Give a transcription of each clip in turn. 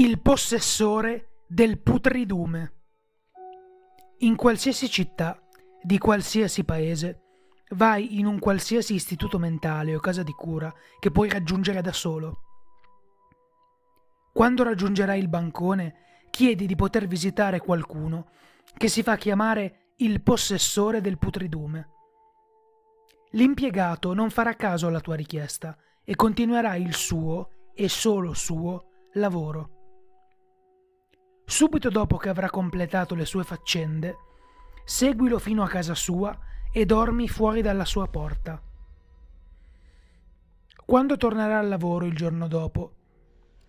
Il possessore del putridume. In qualsiasi città, di qualsiasi paese, vai in un qualsiasi istituto mentale o casa di cura che puoi raggiungere da solo. Quando raggiungerai il bancone, chiedi di poter visitare qualcuno che si fa chiamare il possessore del putridume. L'impiegato non farà caso alla tua richiesta e continuerà il suo e solo suo lavoro. Subito dopo che avrà completato le sue faccende, seguilo fino a casa sua e dormi fuori dalla sua porta. Quando tornerà al lavoro il giorno dopo,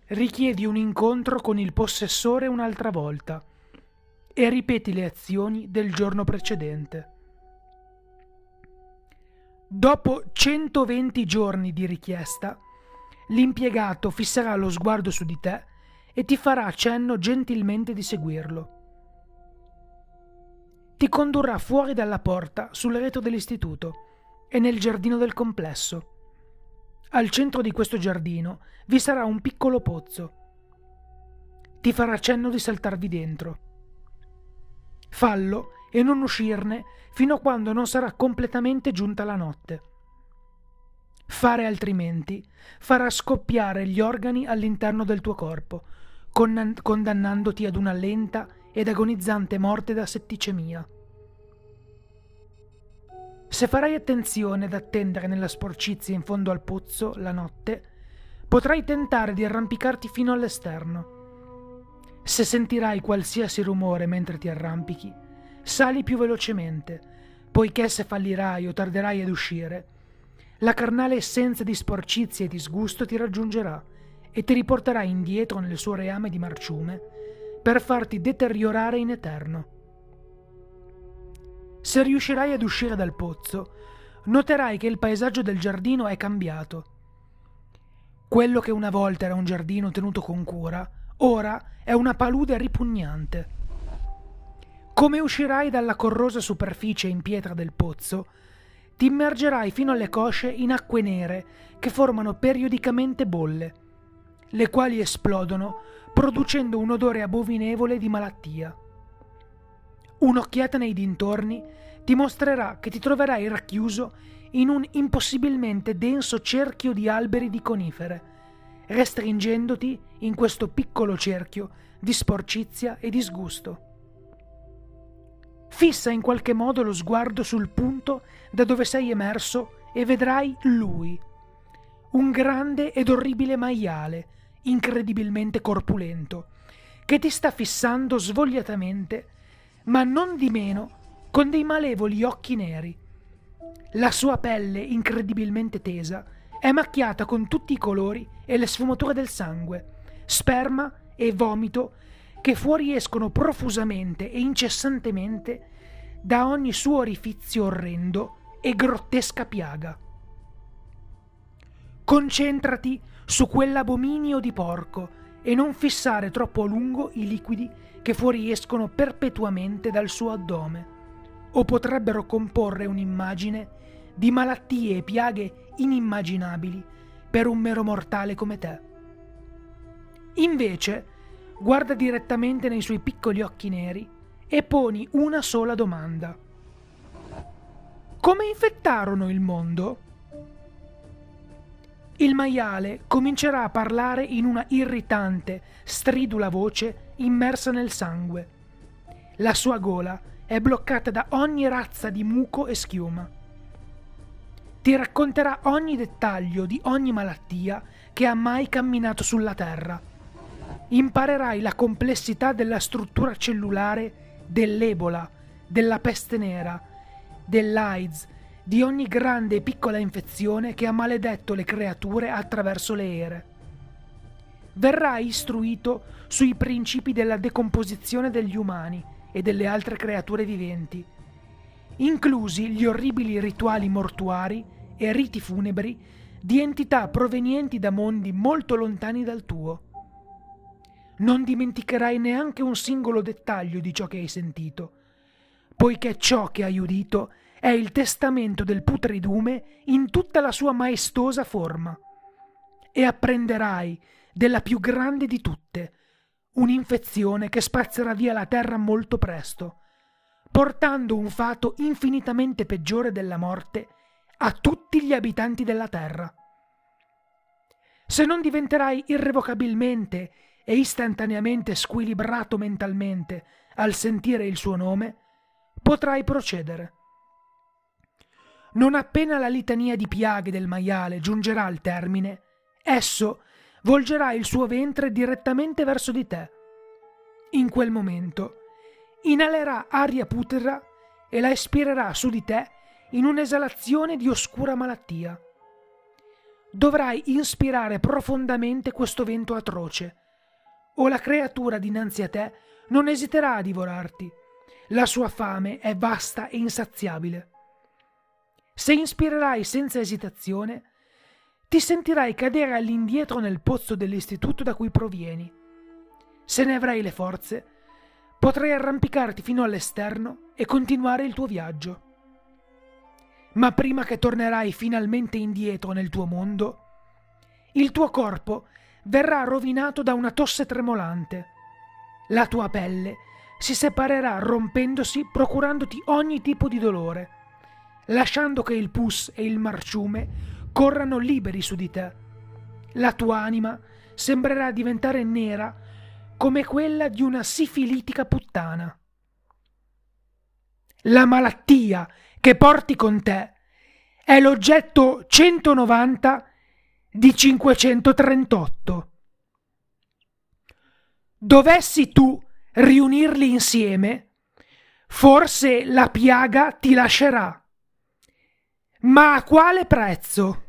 richiedi un incontro con il possessore un'altra volta e ripeti le azioni del giorno precedente. Dopo 120 giorni di richiesta, l'impiegato fisserà lo sguardo su di te e ti farà cenno gentilmente di seguirlo. Ti condurrà fuori dalla porta sul retro dell'istituto e nel giardino del complesso. Al centro di questo giardino vi sarà un piccolo pozzo. Ti farà cenno di saltarvi dentro. Fallo e non uscirne fino a quando non sarà completamente giunta la notte. Fare altrimenti farà scoppiare gli organi all'interno del tuo corpo, condannandoti ad una lenta ed agonizzante morte da setticemia. Se farai attenzione ad attendere nella sporcizia in fondo al pozzo la notte, potrai tentare di arrampicarti fino all'esterno. Se sentirai qualsiasi rumore mentre ti arrampichi, sali più velocemente, poiché se fallirai o tarderai ad uscire, la carnale essenza di sporcizia e disgusto ti raggiungerà e ti riporterà indietro nel suo reame di marciume per farti deteriorare in eterno. Se riuscirai ad uscire dal pozzo, noterai che il paesaggio del giardino è cambiato. Quello che una volta era un giardino tenuto con cura, ora è una palude ripugnante. Come uscirai dalla corrosa superficie in pietra del pozzo, ti immergerai fino alle cosce in acque nere che formano periodicamente bolle le quali esplodono producendo un odore abominevole di malattia. Un'occhiata nei dintorni ti mostrerà che ti troverai racchiuso in un impossibilmente denso cerchio di alberi di conifere, restringendoti in questo piccolo cerchio di sporcizia e disgusto. Fissa in qualche modo lo sguardo sul punto da dove sei emerso e vedrai lui, un grande ed orribile maiale, incredibilmente corpulento, che ti sta fissando svogliatamente, ma non di meno con dei malevoli occhi neri. La sua pelle, incredibilmente tesa, è macchiata con tutti i colori e le sfumature del sangue, sperma e vomito che fuoriescono profusamente e incessantemente da ogni suo orifizio orrendo e grottesca piaga. Concentrati su quell'abominio di porco e non fissare troppo a lungo i liquidi che fuoriescono perpetuamente dal suo addome, o potrebbero comporre un'immagine di malattie e piaghe inimmaginabili per un mero mortale come te. Invece, guarda direttamente nei suoi piccoli occhi neri e poni una sola domanda. Come infettarono il mondo? Il maiale comincerà a parlare in una irritante, stridula voce immersa nel sangue. La sua gola è bloccata da ogni razza di muco e schiuma. Ti racconterà ogni dettaglio di ogni malattia che ha mai camminato sulla terra. Imparerai la complessità della struttura cellulare dell'Ebola, della peste nera, dell'AIDS, di ogni grande e piccola infezione che ha maledetto le creature attraverso le ere. Verrai istruito sui principi della decomposizione degli umani e delle altre creature viventi, inclusi gli orribili rituali mortuari e riti funebri di entità provenienti da mondi molto lontani dal tuo. Non dimenticherai neanche un singolo dettaglio di ciò che hai sentito, poiché ciò che hai udito è il testamento del putridume in tutta la sua maestosa forma. E apprenderai della più grande di tutte, un'infezione che spazzerà via la terra molto presto, portando un fato infinitamente peggiore della morte a tutti gli abitanti della terra. Se non diventerai irrevocabilmente e istantaneamente squilibrato mentalmente al sentire il suo nome, potrai procedere. Non appena la litania di piaghe del maiale giungerà al termine, esso volgerà il suo ventre direttamente verso di te. In quel momento inalerà aria putrida e la espirerà su di te in un'esalazione di oscura malattia. Dovrai inspirare profondamente questo vento atroce, o la creatura dinanzi a te non esiterà a divorarti. La sua fame è vasta e insaziabile. Se inspirerai senza esitazione, ti sentirai cadere all'indietro nel pozzo dell'istituto da cui provieni. Se ne avrai le forze, potrai arrampicarti fino all'esterno e continuare il tuo viaggio. Ma prima che tornerai finalmente indietro nel tuo mondo, il tuo corpo verrà rovinato da una tosse tremolante. La tua pelle si separerà rompendosi procurandoti ogni tipo di dolore, lasciando che il pus e il marciume corrano liberi su di te. La tua anima sembrerà diventare nera come quella di una sifilitica puttana. La malattia che porti con te è l'oggetto 190 di 538. Dovessi tu riunirli insieme, forse la piaga ti lascerà. Ma a quale prezzo?